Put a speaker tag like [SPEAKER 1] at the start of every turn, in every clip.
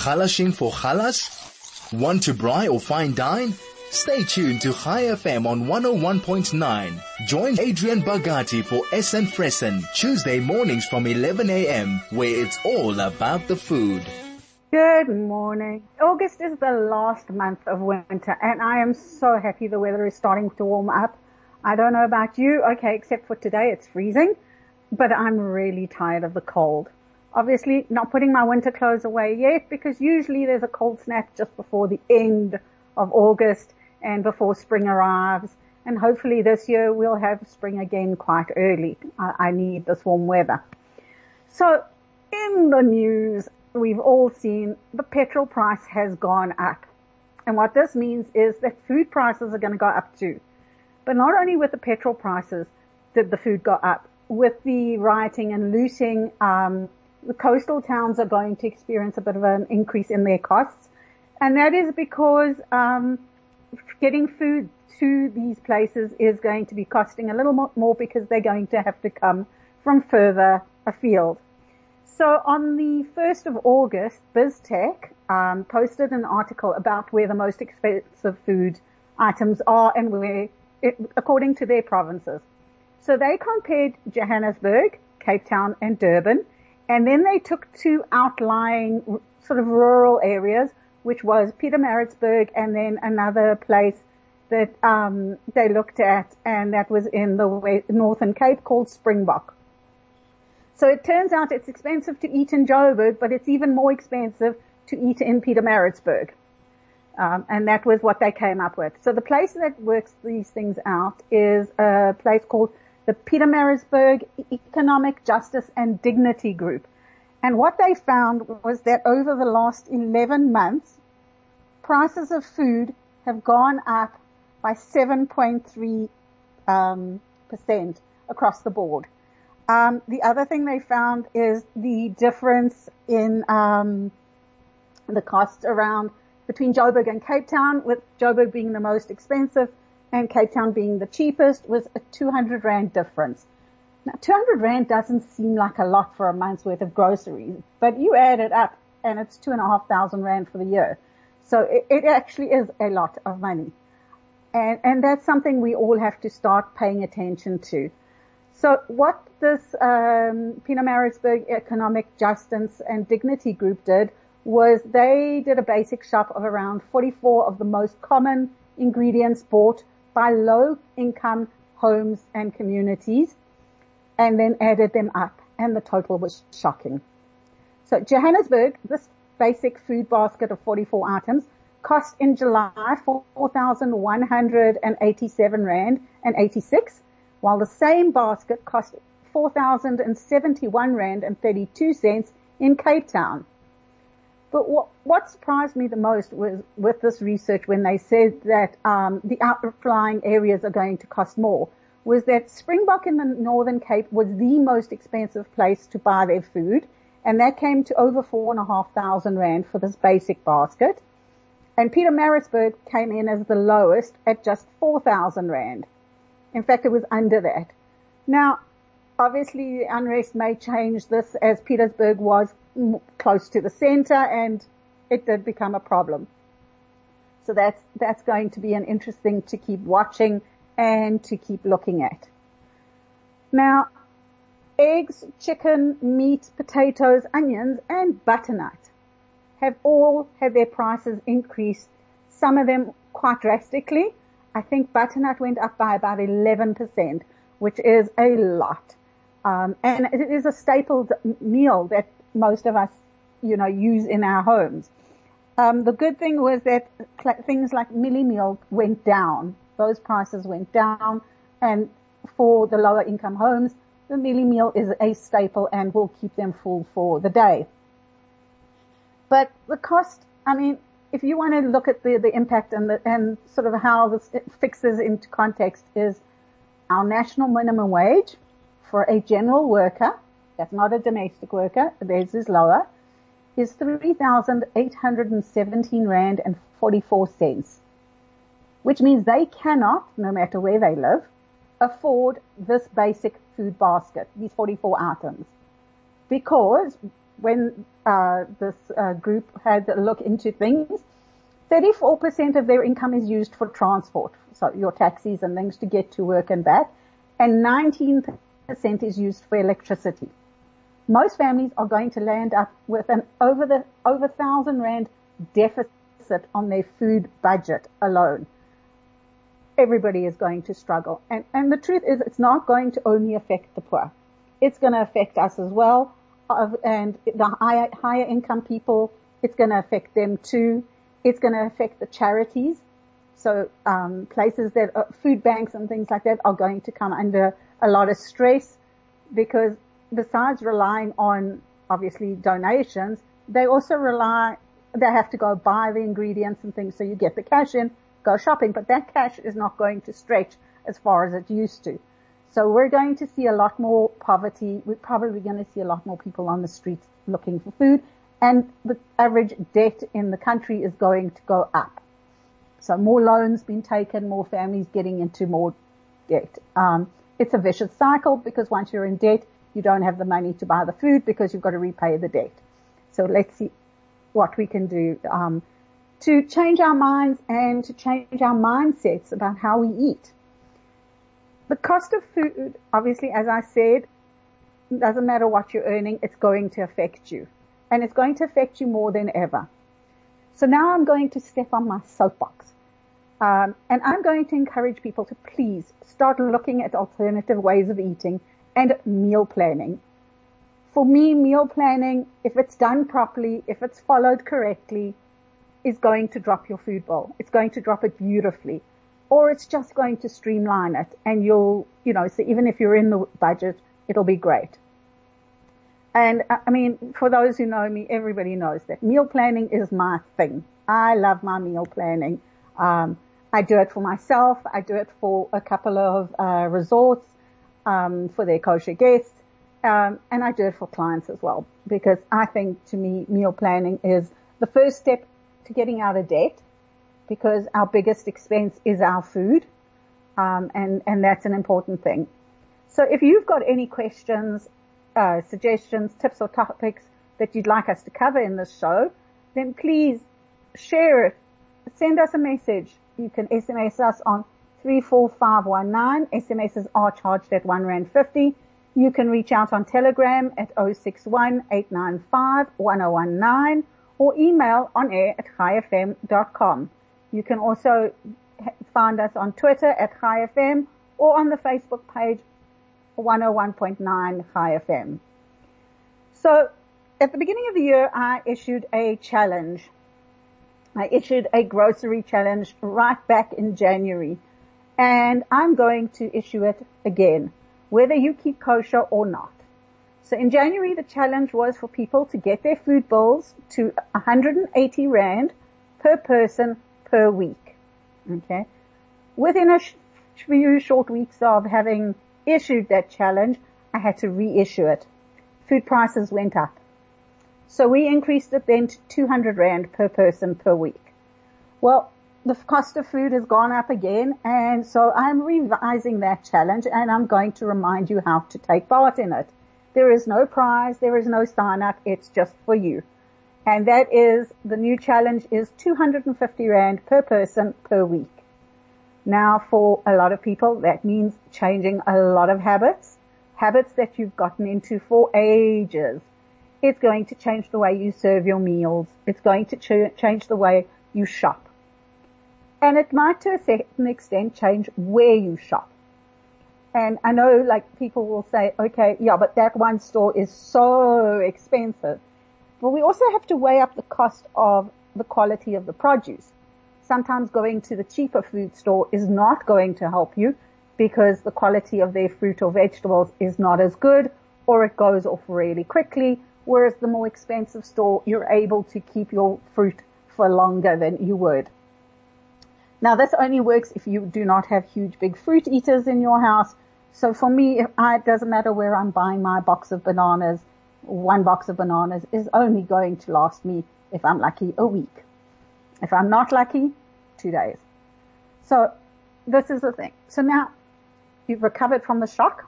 [SPEAKER 1] Halashing for halas? Want to braai or fine dine? Stay tuned to Chai FM on 101.9. Join Adrienne Bogatie for Essen Fressen Tuesday mornings from 11 a.m. where it's all about the food.
[SPEAKER 2] Good morning. August is the last month of winter and I am so happy the weather is starting to warm up. I don't know about you, okay, except for today it's freezing, but I'm really tired of the cold. Obviously not putting my winter clothes away yet because usually there's a cold snap just before the end of August and before spring arrives. And hopefully this year we'll have spring again quite early. I, need this warm weather. So in the news, we've all seen the petrol price has gone up. And what this means is that food prices are going to go up too. But not only with the petrol prices did the food go up, with the rioting and looting, um, the coastal towns are going to experience a bit of an increase in their costs. And that is because um, getting food to these places is going to be costing a little more because they're going to have to come from further afield. So on the 1st of August, BizTech um, posted an article about where the most expensive food items are and where, it, according to their provinces. So they compared Johannesburg, Cape Town, and Durban, and then they took two outlying sort of rural areas which was Peter Pietermaritzburg and then another place that um, they looked at, and that was in the Northern Cape called Springbok. So it turns out it's expensive to eat in Joburg, but it's even more expensive to eat in Pietermaritzburg. Um, and that was what they came up with. So the place that works these things out is a place called the Pietermaritzburg Economic Justice and Dignity Group. And what they found was that over the last 11 months, prices of food have gone up by 7.3 um, percent across the board. Um, the other thing they found is the difference in um, the costs around between Joburg and Cape Town, with Joburg being the most expensive and Cape Town being the cheapest, was a 200 rand difference. Now, 200 Rand doesn't seem like a lot for a month's worth of groceries, but you add it up and it's two and a half thousand Rand for the year. So it, it actually is a lot of money. And, and that's something we all have to start paying attention to. So what this um, Pietermaritzburg Economic Justice and Dignity Group did was they did a basic shop of around 44 of the most common ingredients bought by low income homes and communities and then added them up and the total was shocking. So Johannesburg, this basic food basket of 44 items cost in July 4,187 Rand and 86, while the same basket cost 4,071 Rand and 32 cents in Cape Town. But what, what surprised me the most was with this research when they said that um, the outlying areas are going to cost more was that Springbok in the Northern Cape was the most expensive place to buy their food. And that came to over four and a half thousand rand for this basic basket. And Pietermaritzburg came in as the lowest at just 4,000 rand. In fact, it was under that. Now, obviously the unrest may change this as Petersburg was close to the center and it did become a problem. So that's, that's going to be an interesting to keep watching and to keep looking at. Now, eggs, chicken, meat, potatoes, onions, and butternut have all had their prices increase, some of them quite drastically. I think butternut went up by about 11%, which is a lot. Um, and it is a staple meal that most of us, you know, use in our homes. Um, the good thing was that things like mealie meal went down those prices went down. And for the lower income homes, the mealie meal is a staple and will keep them full for the day. But the cost, I mean, if you want to look at the, the impact and the, and sort of how this fixes into context is our national minimum wage for a general worker, that's not a domestic worker, theirs is lower, is 3,817 Rand and 44 cents which means they cannot, no matter where they live, afford this basic food basket, these 44 items, because when uh, this uh, group had a look into things, 34% of their income is used for transport, so your taxis and things to get to work and back, and 19% is used for electricity. Most families are going to land up with an over the over thousand rand deficit on their food budget alone. Everybody is going to struggle, and and the truth is, it's not going to only affect the poor; it's going to affect us as well, and the higher higher income people. It's going to affect them too it's going to affect the charities. So um, places that are, food banks and things like that are going to come under a lot of stress because besides relying on obviously donations, they also rely they have to go buy the ingredients and things. So you get the cash in, go shopping, but that cash is not going to stretch as far as it used to. So we're going to see a lot more poverty. We're probably going to see a lot more people on the streets looking for food and the average debt in the country is going to go up. So more loans being taken, more families getting into more debt. Um, it's a vicious cycle because once you're in debt, you don't have the money to buy the food because you've got to repay the debt. So let's see what we can do um, to change our minds and to change our mindsets about how we eat. The cost of food, obviously, as I said, doesn't matter what you're earning, it's going to affect you and it's going to affect you more than ever. So now I'm going to step on my soapbox. Um, and I'm going to encourage people to please start looking at alternative ways of eating and meal planning. For me, meal planning, if it's done properly, if it's followed correctly, is going to drop your food bowl. It's going to drop it beautifully. Or it's just going to streamline it and you'll, you know, so even if you're in the budget, it'll be great. And uh, I mean, for those who know me, everybody knows that meal planning is my thing. I love my meal planning. Um, I do it for myself. I do it for a couple of uh, resorts um, for their kosher guests, um, and I do it for clients as well because I think to me meal planning is the first step to getting out of debt because our biggest expense is our food, um, and and that's an important thing. So if you've got any questions uh, suggestions, tips or topics that you'd like us to cover in this show, then please share it. Send us a message. You can SMS us on 34519. SMSs are charged at 1 Rand 50. You can reach out on Telegram at 061 1019 or email on air at chaifm.com. You can also find us on Twitter at chaifm or on the Facebook page 101.9 Chai FM. So at the beginning of the year, I issued a challenge. I issued a grocery challenge right back in January and I'm going to issue it again, whether you keep kosher or not. So in January, the challenge was for people to get their food bills to 180 Rand per person per week. Okay. Within a few short weeks of having issued that challenge, I had to reissue it. Food prices went up. So we increased it then to 200 Rand per person per week. Well, the cost of food has gone up again and so I'm revising that challenge and I'm going to remind you how to take part in it. There is no prize, there is no sign up, it's just for you. And that is, the new challenge is 250 Rand per person per week. Now for a lot of people, that means changing a lot of habits, habits that you've gotten into for ages. It's going to change the way you serve your meals. It's going to ch- change the way you shop. And it might to a certain extent change where you shop. And I know like people will say, okay, yeah, but that one store is so expensive. But we also have to weigh up the cost of the quality of the produce sometimes going to the cheaper food store is not going to help you because the quality of their fruit or vegetables is not as good or it goes off really quickly. Whereas the more expensive store, you're able to keep your fruit for longer than you would. Now this only works if you do not have huge big fruit eaters in your house. So for me, it doesn't matter where I'm buying my box of bananas. One box of bananas is only going to last me, if I'm lucky, a week. If I'm not lucky, two days. So this is the thing. So now you've recovered from the shock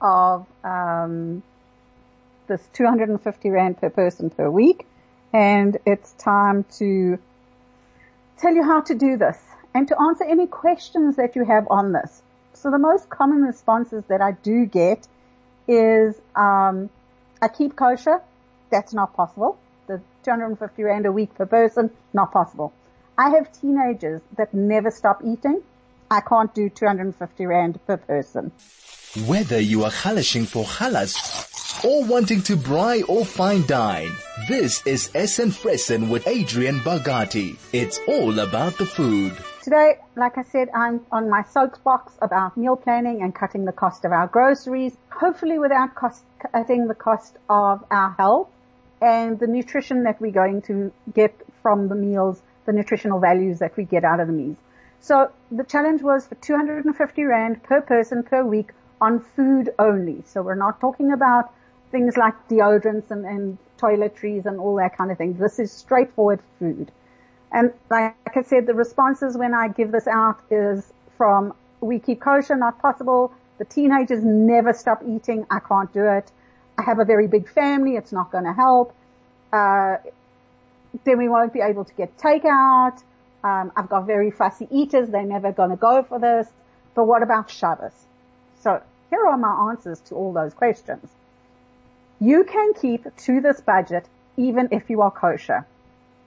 [SPEAKER 2] of um, this 250 Rand per person per week. And it's time to tell you how to do this and to answer any questions that you have on this. So the most common responses that I do get is, um, I keep kosher. That's not possible. The 250 Rand a week per person, not possible. I have teenagers that never stop eating. I can't do 250 Rand per person.
[SPEAKER 1] Whether you are halashing for halas or wanting to braai or fine dine, this is Essen Fressen with Adrienne Bogatie. It's all about the food.
[SPEAKER 2] Today, like I said, I'm on my soapbox about meal planning and cutting the cost of our groceries, hopefully without cost, cutting the cost of our health and the nutrition that we're going to get from the meals, the nutritional values that we get out of the meals. So the challenge was for 250 Rand per person per week on food only. So we're not talking about things like deodorants and, and toiletries and all that kind of thing. This is straightforward food. And like I said, the responses when I give this out is from we keep kosher, not possible. The teenagers never stop eating. I can't do it. I have a very big family. It's not going to help. Uh, then we won't be able to get takeout. Um, I've got very fussy eaters. They're never going to go for this. But what about Shabbos? So here are my answers to all those questions. You can keep to this budget even if you are kosher.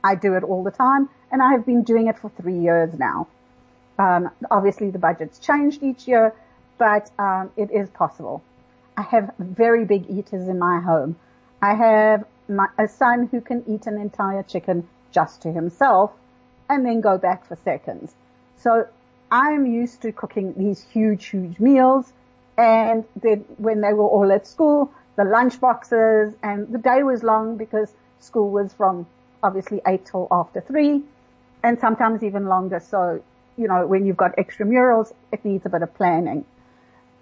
[SPEAKER 2] I do it all the time and I have been doing it for three years now. Um, obviously the budget's changed each year, but um, it is possible. I have very big eaters in my home. I have my, a son who can eat an entire chicken just to himself and then go back for seconds. So I'm used to cooking these huge, huge meals and then when they were all at school, the lunch boxes and the day was long because school was from obviously eight till after three and sometimes even longer. So, you know, when you've got extramurals, it needs a bit of planning.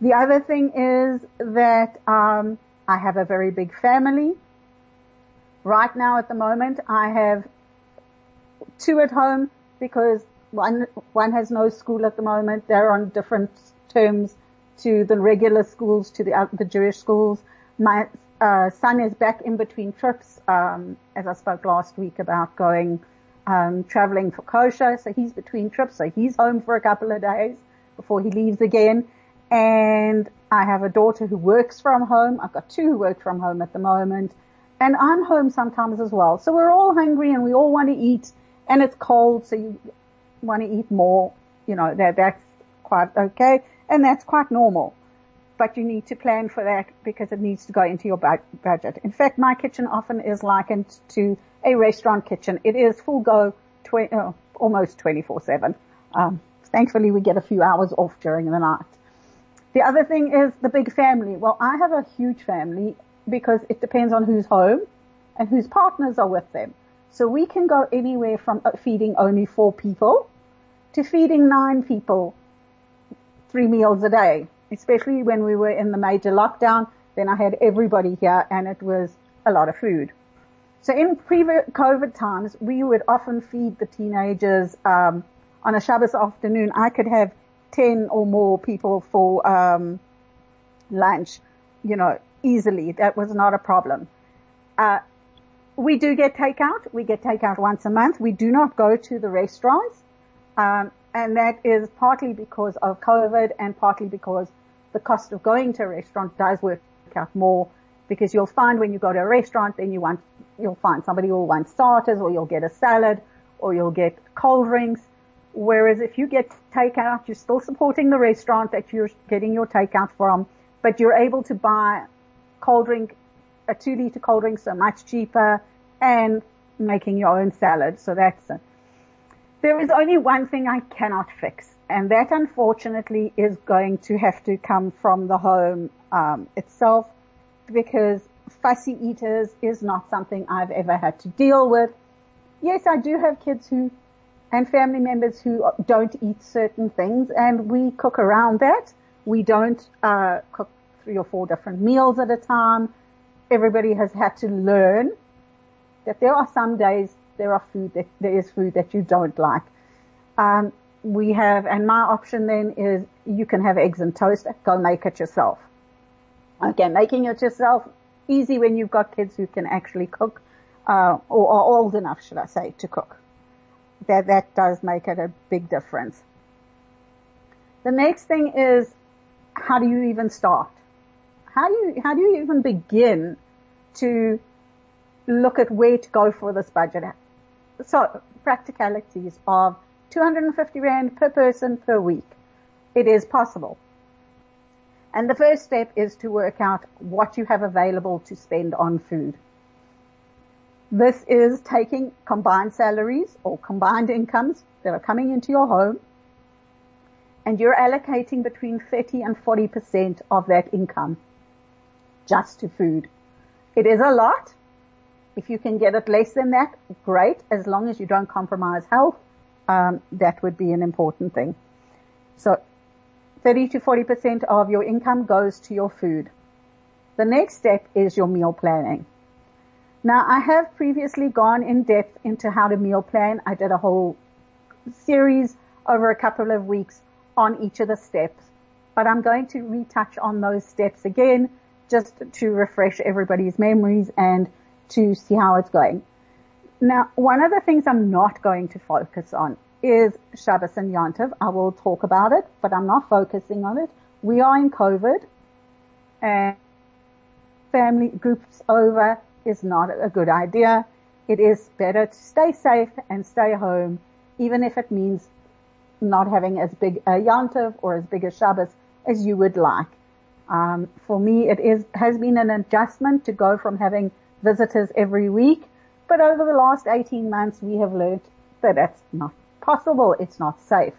[SPEAKER 2] The other thing is that, um, I have a very big family. Right now at the moment, I have two at home because one, one has no school at the moment. They're on different terms to the regular schools, to the, uh, the Jewish schools. My uh, son is back in between trips, um, as I spoke last week about going um, traveling for kosher, so he's between trips, so he's home for a couple of days before he leaves again. And I have a daughter who works from home. I've got two who work from home at the moment. And I'm home sometimes as well. So we're all hungry and we all want to eat and it's cold, so you want to eat more. You know, that, that's quite okay and that's quite normal. But you need to plan for that because it needs to go into your budget. In fact, my kitchen often is likened to a restaurant kitchen. It is full go, tw- uh, almost 24-7. Um, thankfully, we get a few hours off during the night. The other thing is the big family. Well, I have a huge family because it depends on who's home and whose partners are with them. So we can go anywhere from uh, feeding only four people to feeding nine people three meals a day, especially when we were in the major lockdown. Then I had everybody here and it was a lot of food. So in pre-COVID times, we would often feed the teenagers um, on a Shabbos afternoon. I could have ten or more people for um, lunch, you know, easily. That was not a problem. Uh, we do get takeout. We get takeout once a month. We do not go to the restaurants, um, and that is partly because of COVID and partly because the cost of going to a restaurant does work out more because you'll find when you go to a restaurant, then you want, you'll find somebody will want starters or you'll get a salad or you'll get cold drinks. Whereas if you get takeout, you're still supporting the restaurant that you're getting your takeout from, but you're able to buy cold drink, a two liter cold drink so much cheaper and making your own salad. So that's it. There is only one thing I cannot fix and that unfortunately is going to have to come from the home um, itself because fussy eaters is not something I've ever had to deal with. Yes, I do have kids who and family members who don't eat certain things and we cook around that. We don't uh, cook three or four different meals at a time. Everybody has had to learn that there are some days there are food that there is food that you don't like. Um, we have, and my option then is you can have eggs and toast. Go make it yourself. Okay, making it yourself easy when you've got kids who can actually cook, uh, or are old enough, should I say, to cook. That, that does make it a big difference. The next thing is, how do you even start? How do you, how do you even begin to look at where to go for this budget? So practicalities of 250 rand per person per week. It is possible. And the first step is to work out what you have available to spend on food. This is taking combined salaries or combined incomes that are coming into your home and you're allocating between 30 and 40% of that income just to food. It is a lot. If you can get it less than that, great. As long as you don't compromise health, um, that would be an important thing. So 30 to 40% of your income goes to your food. The next step is your meal planning. Now I have previously gone in depth into how to meal plan. I did a whole series over a couple of weeks on each of the steps, but I'm going to retouch on those steps again just to refresh everybody's memories and to see how it's going. Now, one of the things I'm not going to focus on is Shabbos and Yontiv. I will talk about it, but I'm not focusing on it. We are in COVID and family groups over is not a good idea. It is better to stay safe and stay home, even if it means not having as big a Yontiv or as big a Shabbos as you would like. Um, for me, it is has been an adjustment to go from having visitors every week, but over the last 18 months, we have learned that that's not possible. It's not safe.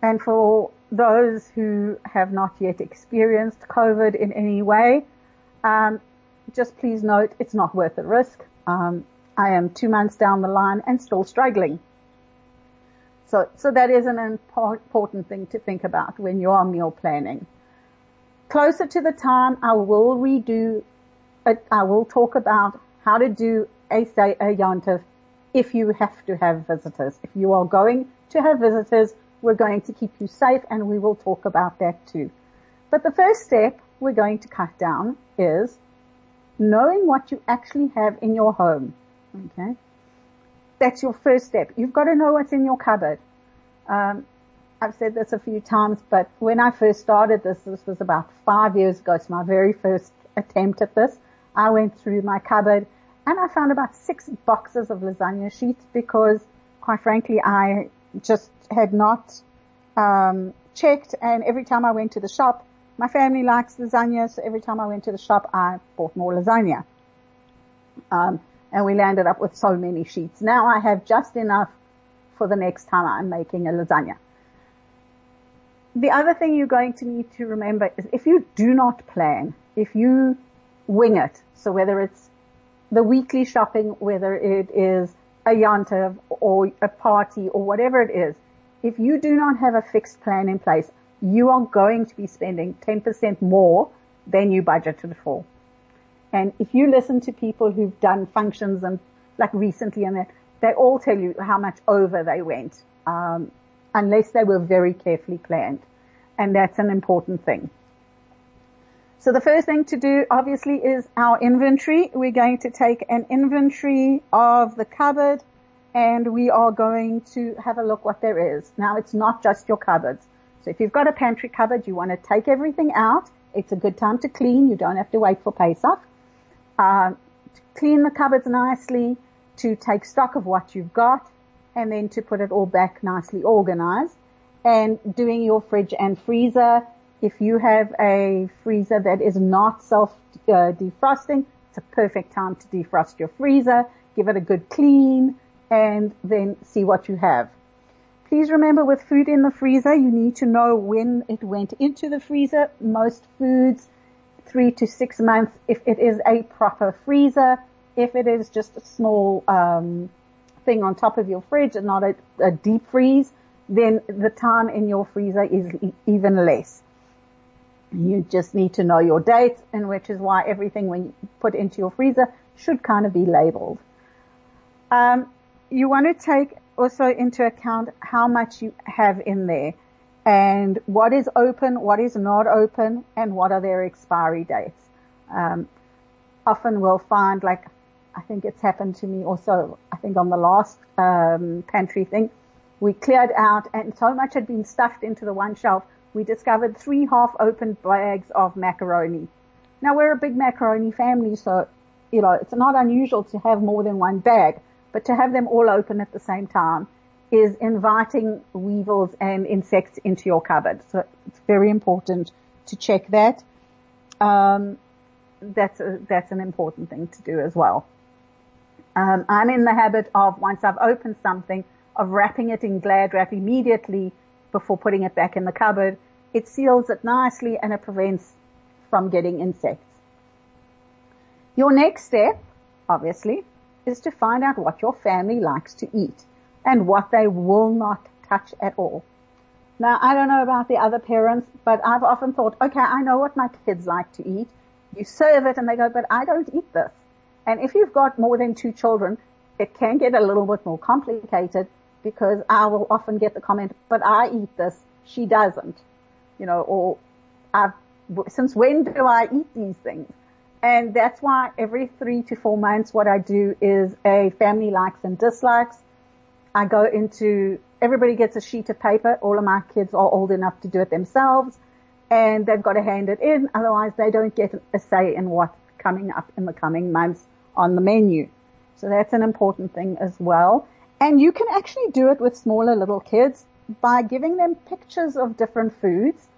[SPEAKER 2] And for those who have not yet experienced COVID in any way, um, just please note it's not worth the risk. Um, I am two months down the line and still struggling. So, so that is an important thing to think about when you are meal planning. Closer to the time, I will redo, I will talk about how to do a, say, a yontif if you have to have visitors. If you are going to have visitors, we're going to keep you safe and we will talk about that too. But the first step we're going to cut down is knowing what you actually have in your home. Okay. That's your first step. You've got to know what's in your cupboard. Um, I've said this a few times, but when I first started this, this was about five years ago. It's my very first attempt at this. I went through my cupboard and I found about six boxes of lasagna sheets because, quite frankly, I just had not um, checked. And every time I went to the shop, my family likes lasagna, so every time I went to the shop, I bought more lasagna. Um, and we landed up with so many sheets. Now I have just enough for the next time I'm making a lasagna. The other thing you're going to need to remember is if you do not plan, if you wing it, so whether it's the weekly shopping, whether it is a yontiv or a party or whatever it is, if you do not have a fixed plan in place, you are going to be spending 10% more than you budgeted for. And if you listen to people who've done functions and like recently and that, they all tell you how much over they went, um, unless they were very carefully planned. And that's an important thing. So the first thing to do obviously is our inventory. We're going to take an inventory of the cupboard and we are going to have a look what there is. Now it's not just your cupboards. So if you've got a pantry cupboard, you want to take everything out. It's a good time to clean. You don't have to wait for Pesach. Uh, to clean the cupboards nicely, to take stock of what you've got, and then to put it all back nicely organized. And doing your fridge and freezer if you have a freezer that is not self uh, defrosting, it's a perfect time to defrost your freezer, give it a good clean, and then see what you have. Please remember with food in the freezer, you need to know when it went into the freezer. Most foods, three to six months if it is a proper freezer. If it is just a small um, thing on top of your fridge and not a, a deep freeze, then the time in your freezer is even less. You just need to know your dates and which is why everything when you put into your freezer should kind of be labeled. Um, you want to take also into account how much you have in there and what is open, what is not open, and what are their expiry dates. Um, often will find like, I think it's happened to me also, I think on the last um, pantry thing, we cleared out and so much had been stuffed into the one shelf, we discovered three half opened bags of macaroni. Now we're a big macaroni family, so, you know, it's not unusual to have more than one bag, but to have them all open at the same time is inviting weevils and insects into your cupboard. So it's very important to check that. Um, that's a, that's an important thing to do as well. Um, I'm in the habit of once I've opened something of wrapping it in Glad wrap immediately before putting it back in the cupboard. It seals it nicely and it prevents from getting insects. Your next step, obviously, is to find out what your family likes to eat and what they will not touch at all. Now, I don't know about the other parents, but I've often thought, okay, I know what my kids like to eat. You serve it and they go, but I don't eat this. And if you've got more than two children, it can get a little bit more complicated because I will often get the comment, but I eat this, she doesn't. You know, or I've, since when do I eat these things? And that's why every three to four months what I do is a family likes and dislikes. I go into, everybody gets a sheet of paper. All of my kids are old enough to do it themselves and they've got to hand it in. Otherwise they don't get a say in what's coming up in the coming months on the menu. So that's an important thing as well. And you can actually do it with smaller little kids by giving them pictures of different foods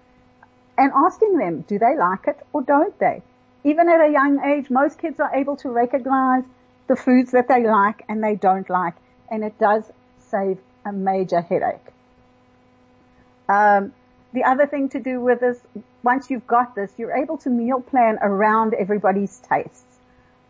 [SPEAKER 2] and asking them, do they like it or don't they? Even at a young age, most kids are able to recognize the foods that they like and they don't like. And it does save a major headache. Um, the other thing to do with this, once you've got this, you're able to meal plan around everybody's tastes.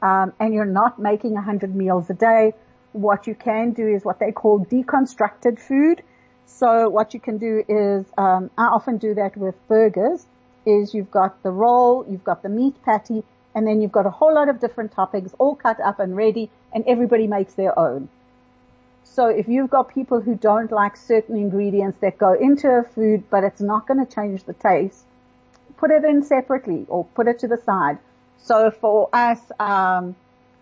[SPEAKER 2] Um, and you're not making 100 meals a day. What you can do is what they call deconstructed food. So what you can do is, um, I often do that with burgers, is you've got the roll, you've got the meat patty, and then you've got a whole lot of different toppings all cut up and ready, and everybody makes their own. So if you've got people who don't like certain ingredients that go into a food, but it's not going to change the taste, put it in separately or put it to the side. So for us, um,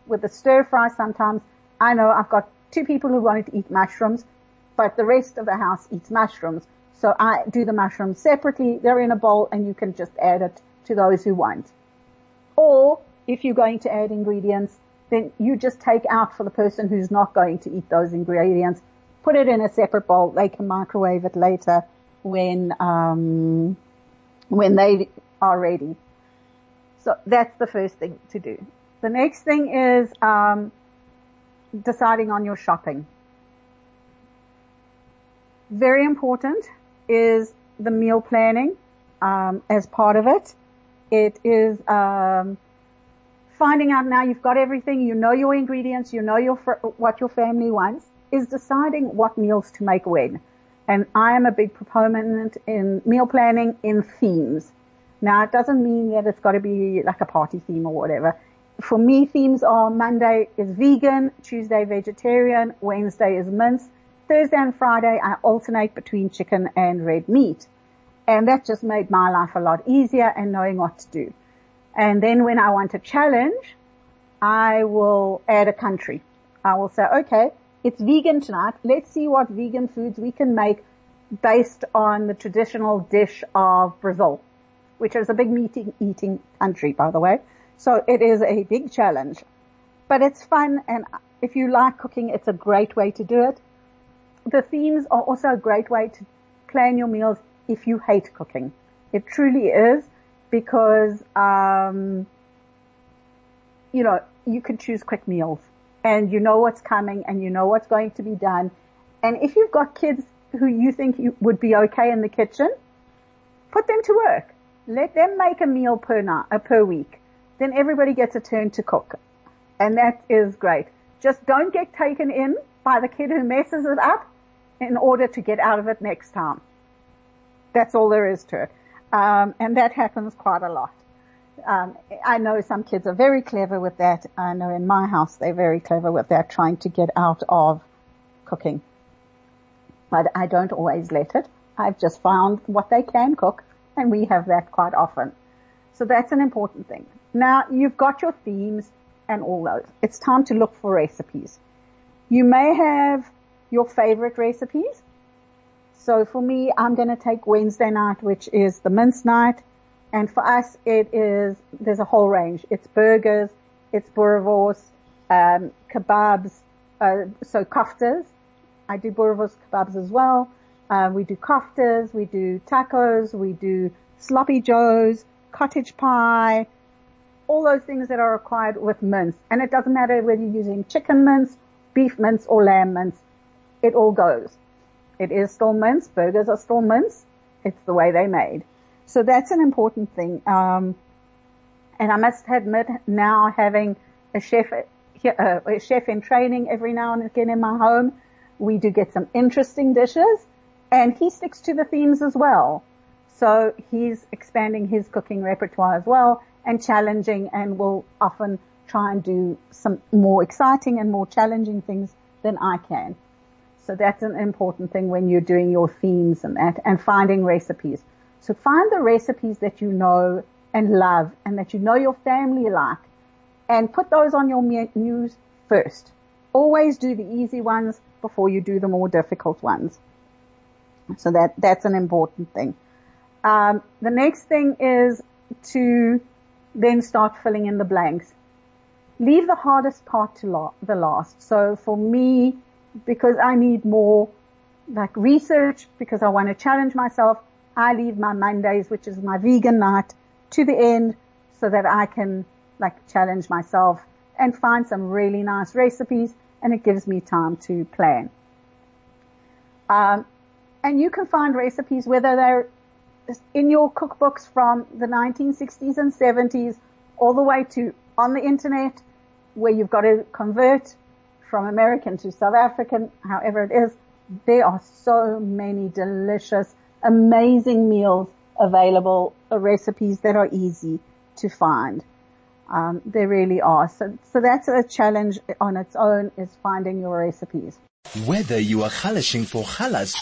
[SPEAKER 2] with the stir fry, sometimes I know I've got two people who won't eat mushrooms, but the rest of the house eats mushrooms. So I do the mushrooms separately. They're in a bowl and you can just add it to those who want. Or if you're going to add ingredients, then you just take out for the person who's not going to eat those ingredients, put it in a separate bowl. They can microwave it later when um, when they are ready. So that's the first thing to do. The next thing is um, deciding on your shopping. Very important is the meal planning um, as part of it. It is um, finding out now you've got everything, you know your ingredients, you know your what your family wants, is deciding what meals to make when. And I am a big proponent in meal planning in themes. Now it doesn't mean that it's got to be like a party theme or whatever. For me, themes are Monday is vegan, Tuesday vegetarian, Wednesday is mince, Thursday and Friday I alternate between chicken and red meat. And that just made my life a lot easier and knowing what to do. And then when I want a challenge, I will add a country. I will say, okay, it's vegan tonight. Let's see what vegan foods we can make based on the traditional dish of Brazil, which is a big meat eating country, by the way. So it is a big challenge, but it's fun. And if you like cooking, it's a great way to do it. The themes are also a great way to plan your meals if you hate cooking. It truly is because, um, you know, you can choose quick meals and you know what's coming and you know what's going to be done. And if you've got kids who you think you would be okay in the kitchen, put them to work. Let them make a meal per night, uh, per week. Then everybody gets a turn to cook. And that is great. Just don't get taken in by the kid who messes it up in order to get out of it next time. That's all there is to it. Um, and that happens quite a lot. Um, I know some kids are very clever with that. I know in my house they're very clever with that, trying to get out of cooking. But I don't always let it. I've just found what they can cook, and we have that quite often. So that's an important thing. Now you've got your themes and all those. It's time to look for recipes. You may have your favorite recipes. So for me, I'm going to take Wednesday night, which is the mince night. And for us, it is, there's a whole range. It's burgers, it's boerewors, um, kebabs, uh, so koftas. I do boerewors kebabs as well. Uh, we do koftas, we do tacos, we do sloppy joes, cottage pie, all those things that are required with mince. And it doesn't matter whether you're using chicken mince, beef mince, or lamb mince. It all goes. It is still mince. Burgers are still mince. It's the way they're made. So that's an important thing. Um, and I must admit now having a chef, uh, a chef in training every now and again in my home, we do get some interesting dishes and he sticks to the themes as well. So he's expanding his cooking repertoire as well and challenging and will often try and do some more exciting and more challenging things than I can. So that's an important thing when you're doing your themes and that and finding recipes. So find the recipes that you know and love and that you know your family like and put those on your menus first. Always do the easy ones before you do the more difficult ones. So that, that's an important thing. Um, the next thing is to then start filling in the blanks. Leave the hardest part to la- the last. So for me, because I need more like research, because I want to challenge myself, I leave my Mondays, which is my vegan night, to the end so that I can like challenge myself and find some really nice recipes and it gives me time to plan. Um, and you can find recipes whether they're in your cookbooks from the 1960s and 70s all the way to on the internet where you've got to convert from American to South African, however it is. There are so many delicious, amazing meals available, uh, recipes that are easy to find. Um, there really are. So, so that's a challenge on its own is finding your recipes.
[SPEAKER 1] Whether you are halashing for halas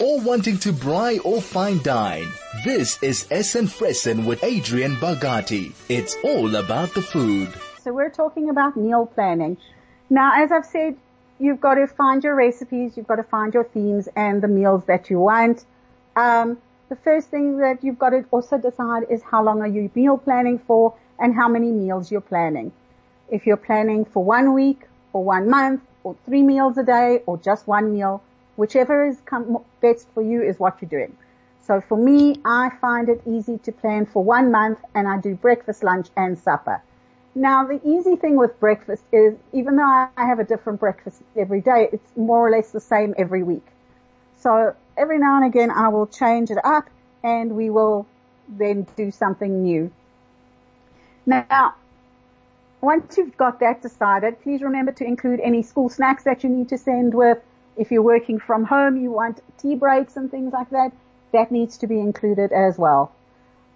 [SPEAKER 1] or wanting to braai or fine dine, this is Essen Fressen with Adrienne Bogatie. It's all about the food.
[SPEAKER 2] So we're talking about meal planning. Now, as I've said, you've got to find your recipes, you've got to find your themes and the meals that you want. Um, the first thing that you've got to also decide is how long are you meal planning for and how many meals you're planning. If you're planning for one week or one month or three meals a day or just one meal, whichever is best for you is what you're doing. So for me, I find it easy to plan for one month and I do breakfast, lunch and supper. Now the easy thing with breakfast is even though I have a different breakfast every day, it's more or less the same every week. So every now and again I will change it up and we will then do something new. Now, once you've got that decided, please remember to include any school snacks that you need to send with. If you're working from home, you want tea breaks and things like that. That needs to be included as well.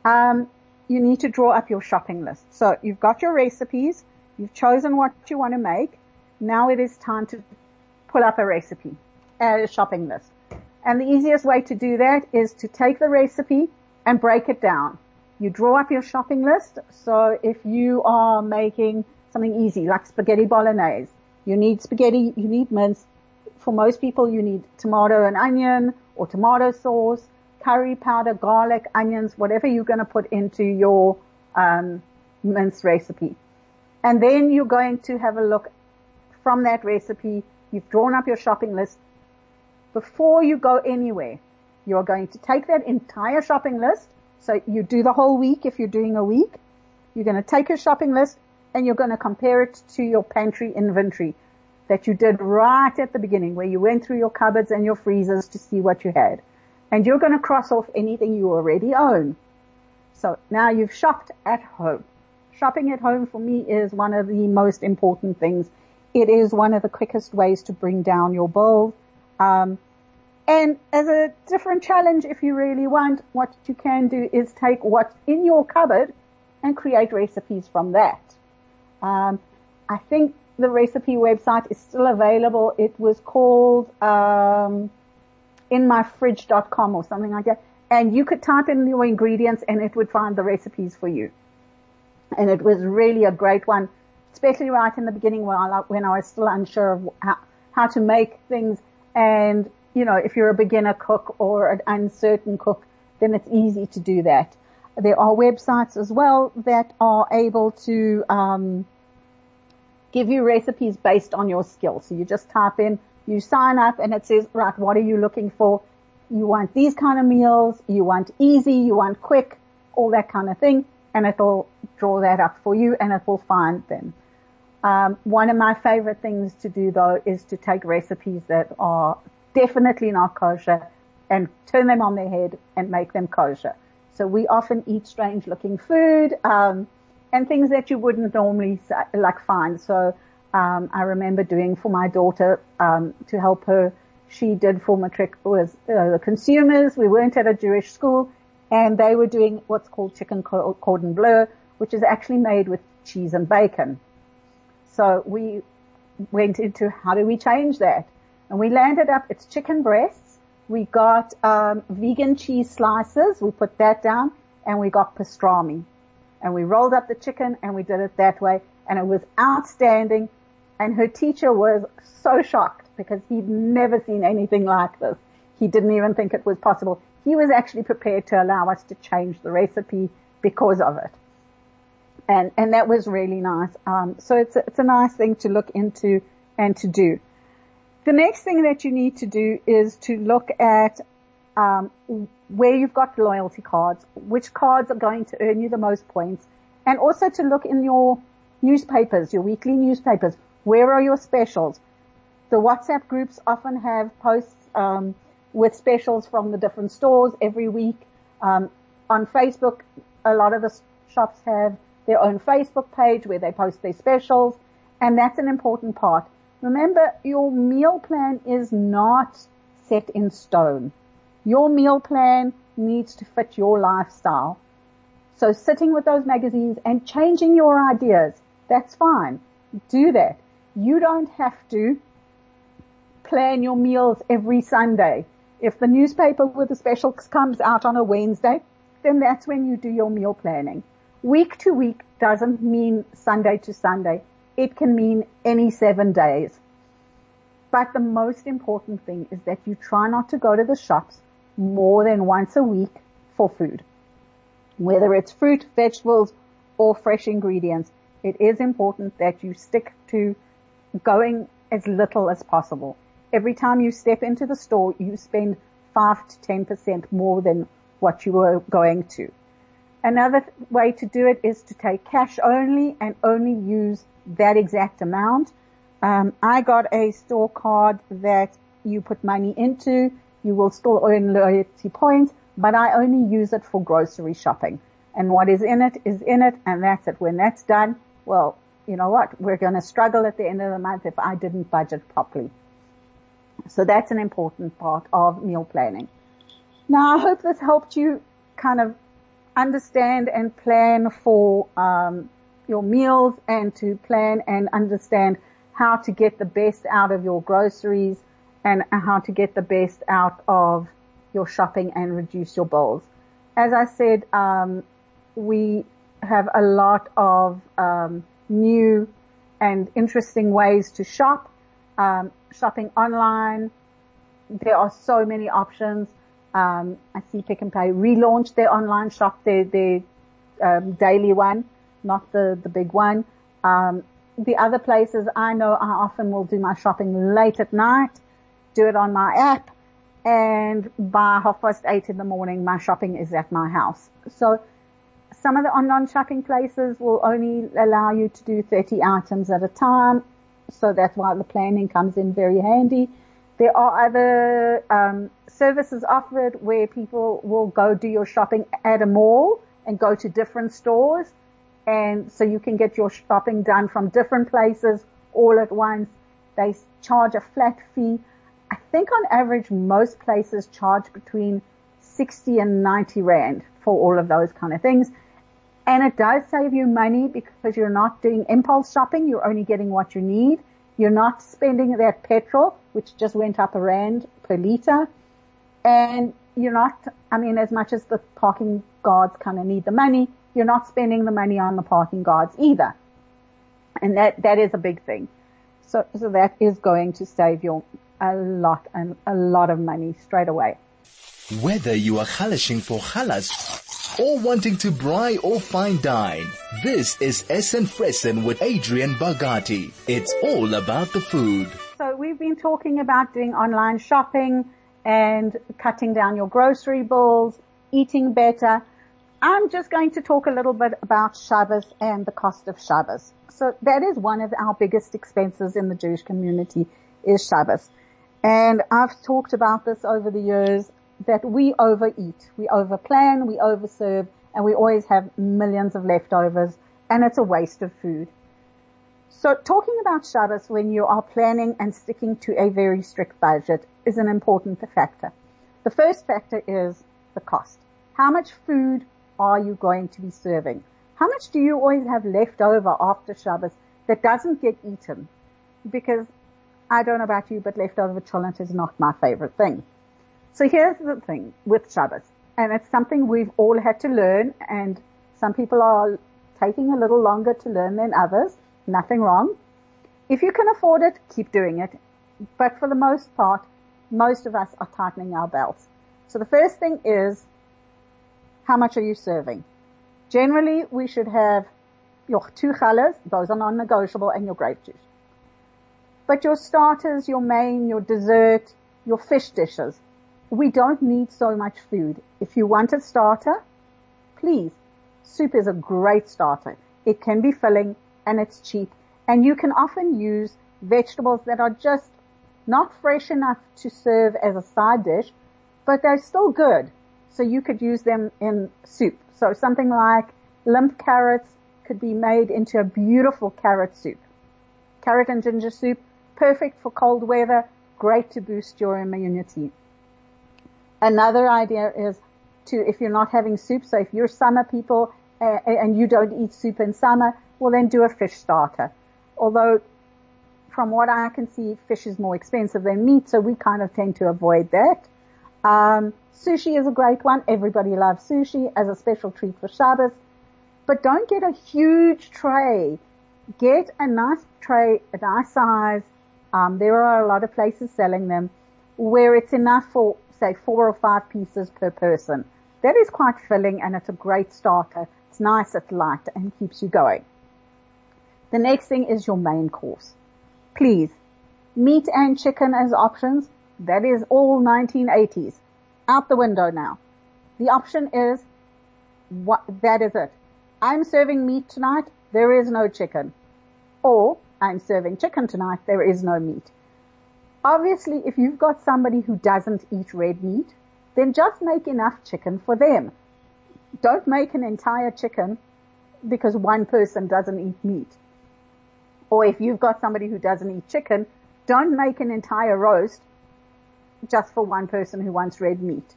[SPEAKER 2] Um, you need to draw up your shopping list. So you've got your recipes. You've chosen what you want to make. Now it is time to pull up a recipe, a shopping list. And the easiest way to do that is to take the recipe and break it down. You draw up your shopping list. So if you are making something easy like spaghetti bolognese, you need spaghetti, you need mince. For most people, you need tomato and onion or tomato sauce, curry powder, garlic, onions, whatever you're going to put into your um, mince recipe. And then you're going to have a look from that recipe. You've drawn up your shopping list. Before you go anywhere, you're going to take that entire shopping list so you do the whole week if you're doing a week. You're going to take a shopping list and you're going to compare it to your pantry inventory that you did right at the beginning where you went through your cupboards and your freezers to see what you had. And you're going to cross off anything you already own. So now you've shopped at home. Shopping at home for me is one of the most important things. It is one of the quickest ways to bring down your bill. Um, and as a different challenge, if you really want, what you can do is take what's in your cupboard and create recipes from that. Um, I think the recipe website is still available. It was called um, inmyfridge.com or something like that. And you could type in your ingredients and it would find the recipes for you. And it was really a great one, especially right in the beginning when I, when I was still unsure of how, how to make things. And, you know, if you're a beginner cook or an uncertain cook, then it's easy to do that. There are websites as well that are able to, um, give you recipes based on your skill. So you just type in, you sign up and it says, right, what are you looking for? You want these kind of meals, you want easy, you want quick, all that kind of thing, and it'll draw that up for you and it will find them. Um, one of my favorite things to do though is to take recipes that are definitely not kosher and turn them on their head and make them kosher. So we often eat strange looking food. Um, and things that you wouldn't normally like find. So um, I remember doing for my daughter um, to help her. She did for matric was uh, the consumers. We weren't at a Jewish school, and they were doing what's called chicken cordon bleu, which is actually made with cheese and bacon. So we went into how do we change that, and we landed up. It's chicken breasts. We got um, vegan cheese slices. We put that down, and we got pastrami and we rolled up the chicken and we did it that way and it was outstanding. And her teacher was so shocked because he'd never seen anything like this. He didn't even think it was possible. He was actually prepared to allow us to change the recipe because of it. And, and that was really nice. Um, so it's a, it's a nice thing to look into and to do. The next thing that you need to do is to look at um, where you've got loyalty cards, which cards are going to earn you the most points, and also to look in your newspapers, your weekly newspapers. Where are your specials? The WhatsApp groups often have posts um, with specials from the different stores every week. Um, on Facebook, a lot of the shops have their own Facebook page where they post their specials, and that's an important part. Remember, your meal plan is not set in stone. Your meal plan needs to fit your lifestyle. So sitting with those magazines and changing your ideas, that's fine. Do that. You don't have to plan your meals every Sunday. If the newspaper with the specials comes out on a Wednesday, then that's when you do your meal planning. Week to week doesn't mean Sunday to Sunday. It can mean any seven days. But the most important thing is that you try not to go to the shops more than once a week for food. Whether it's fruit, vegetables, or fresh ingredients, it is important that you stick to going as little as possible. Every time you step into the store, you spend 5 to 10% more than what you were going to. Another way to do it is to take cash only and only use that exact amount. Um, I got a store card that you put money into you will still earn loyalty points, but I only use it for grocery shopping. And what is in it is in it, and that's it. When that's done, well, you know what? We're going to struggle at the end of the month if I didn't budget properly. So that's an important part of meal planning. Now, I hope this helped you kind of understand and plan for um, your meals and to plan and understand how to get the best out of your groceries and how to get the best out of your shopping and reduce your bills. As I said, um, we have a lot of um, new and interesting ways to shop. Um, shopping online, there are so many options. Um, I see Pick n Pay relaunch their online shop, their, their um, daily one, not the the big one. Um, the other places I know I often will do my shopping late at night do it on my app, and by half past eight in the morning, my shopping is at my house. So some of the online shopping places will only allow you to do 30 items at a time. So that's why the planning comes in very handy. There are other um, services offered where people will go do your shopping at a mall and go to different stores. And so you can get your shopping done from different places all at once. They charge a flat fee. I think on average most places charge between 60 and 90 rand for all of those kind of things. And it does save you money because you're not doing impulse shopping. You're only getting what you need. You're not spending that petrol, which just went up a rand per liter. And you're not, I mean, as much as the parking guards kind of need the money, you're not spending the money on the parking guards either. And that, that is a big thing. So, so that is going to save you a lot and a lot of money straight away.
[SPEAKER 1] Whether you are halashing for halas or wanting to braai or fine dine, this is Essen Fressen with Adrienne Bogatie. It's all about the food.
[SPEAKER 2] So we've been talking about doing online shopping and cutting down your grocery bills, eating better. I'm just going to talk a little bit about Shabbos and the cost of Shabbos. So that is one of our biggest expenses in the Jewish community is Shabbos. And I've talked about this over the years that we overeat, we overplan, we overserve, and we always have millions of leftovers, and it's a waste of food. So talking about Shabbos when you are planning and sticking to a very strict budget is an important factor. The first factor is the cost. How much food are you going to be serving? How much do you always have left over after Shabbos that doesn't get eaten? Because I don't know about you, but leftover cholent is not my favorite thing. So here's the thing with Shabbos, and it's something we've all had to learn, and some people are taking a little longer to learn than others. Nothing wrong. If you can afford it, keep doing it. But for the most part, most of us are tightening our belts. So the first thing is, how much are you serving? Generally, we should have your two challahs, those are non-negotiable, and your grape juice. But your starters, your main, your dessert, your fish dishes, we don't need so much food. If you want a starter, please, soup is a great starter. It can be filling and it's cheap and you can often use vegetables that are just not fresh enough to serve as a side dish, but they're still good. So you could use them in soup. So something like limp carrots could be made into a beautiful carrot soup. Carrot and ginger soup, perfect for cold weather, great to boost your immunity. Another idea is to, if you're not having soup, so if you're summer people uh, and you don't eat soup in summer, well then do a fish starter. Although from what I can see, fish is more expensive than meat, so we kind of tend to avoid that. Um, sushi is a great one. Everybody loves sushi as a special treat for Shabbos. But don't get a huge tray. Get a nice tray, a nice size. Um, there are a lot of places selling them where it's enough for, say, four or five pieces per person. That is quite filling and it's a great starter. It's nice, it's light and keeps you going. The next thing is your main course. Please, meat and chicken as options. That is all 1980s. Out the window now. The option is, what, that is it. I'm serving meat tonight, there is no chicken. Or, I'm serving chicken tonight, there is no meat. Obviously, if you've got somebody who doesn't eat red meat, then just make enough chicken for them. Don't make an entire chicken because one person doesn't eat meat. Or if you've got somebody who doesn't eat chicken, don't make an entire roast just for one person who wants red meat.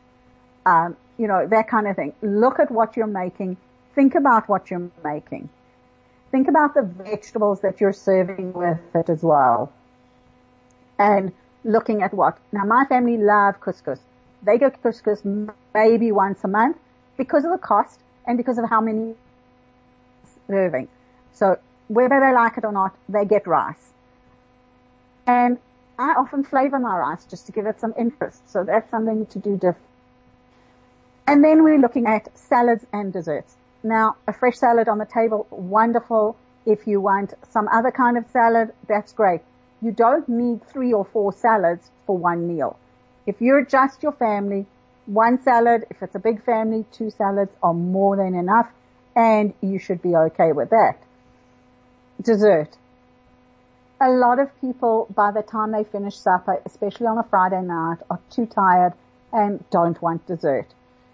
[SPEAKER 2] Um, you know, that kind of thing. Look at what you're making. Think about what you're making. Think about the vegetables that you're serving with it as well. And looking at what. Now my family love couscous. They get couscous maybe once a month because of the cost and because of how many serving. So whether they like it or not, they get rice. And I often flavor my rice just to give it some interest. So that's something to do different. And then we're looking at salads and desserts. Now, a fresh salad on the table, wonderful. If you want some other kind of salad, that's great. You don't need three or four salads for one meal. If you're just your family, one salad, if it's a big family, two salads are more than enough and you should be okay with that dessert. A lot of people, by the time they finish supper, especially on a Friday night, are too tired and don't want dessert.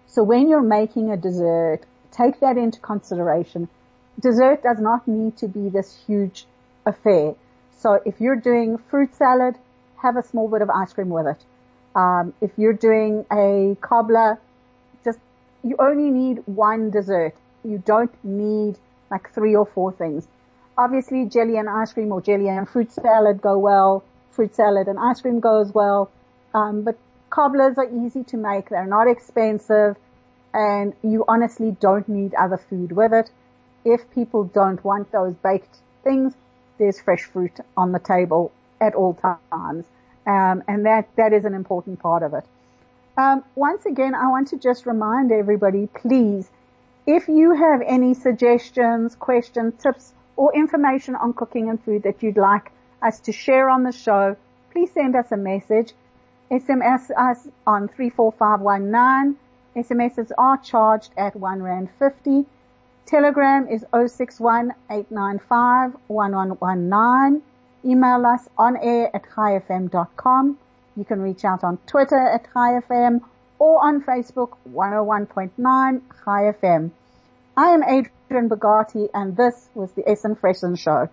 [SPEAKER 2] So when you're making a dessert, take that into consideration. Dessert does not need to be this huge affair. So if you're doing fruit salad, have a small bit of ice cream with it. Um, if you're doing a cobbler, just you only need one dessert. You don't need like three or four things. Obviously, jelly and ice cream or jelly and fruit salad go well. Fruit salad and ice cream goes well. Um, but cobblers are easy to make. They're not expensive. and you honestly don't need other food with it. If people don't want those baked things, there's fresh fruit on the table at all times. Um, and that, that is an important part of it. Um, once again, I want to just remind everybody, please, if you have any suggestions, questions, tips, or information on cooking and food that you'd like us to share on the show, please send us a message. SMS us on 34519. SMSs are charged at 1 Rand 50. Telegram is 061 Email us on air at chaifm.com. You can reach out on Twitter at chaifm or on Facebook 101.9 Chai FM. I am Adrienne Bogatie and this was the Essen Fressen Show.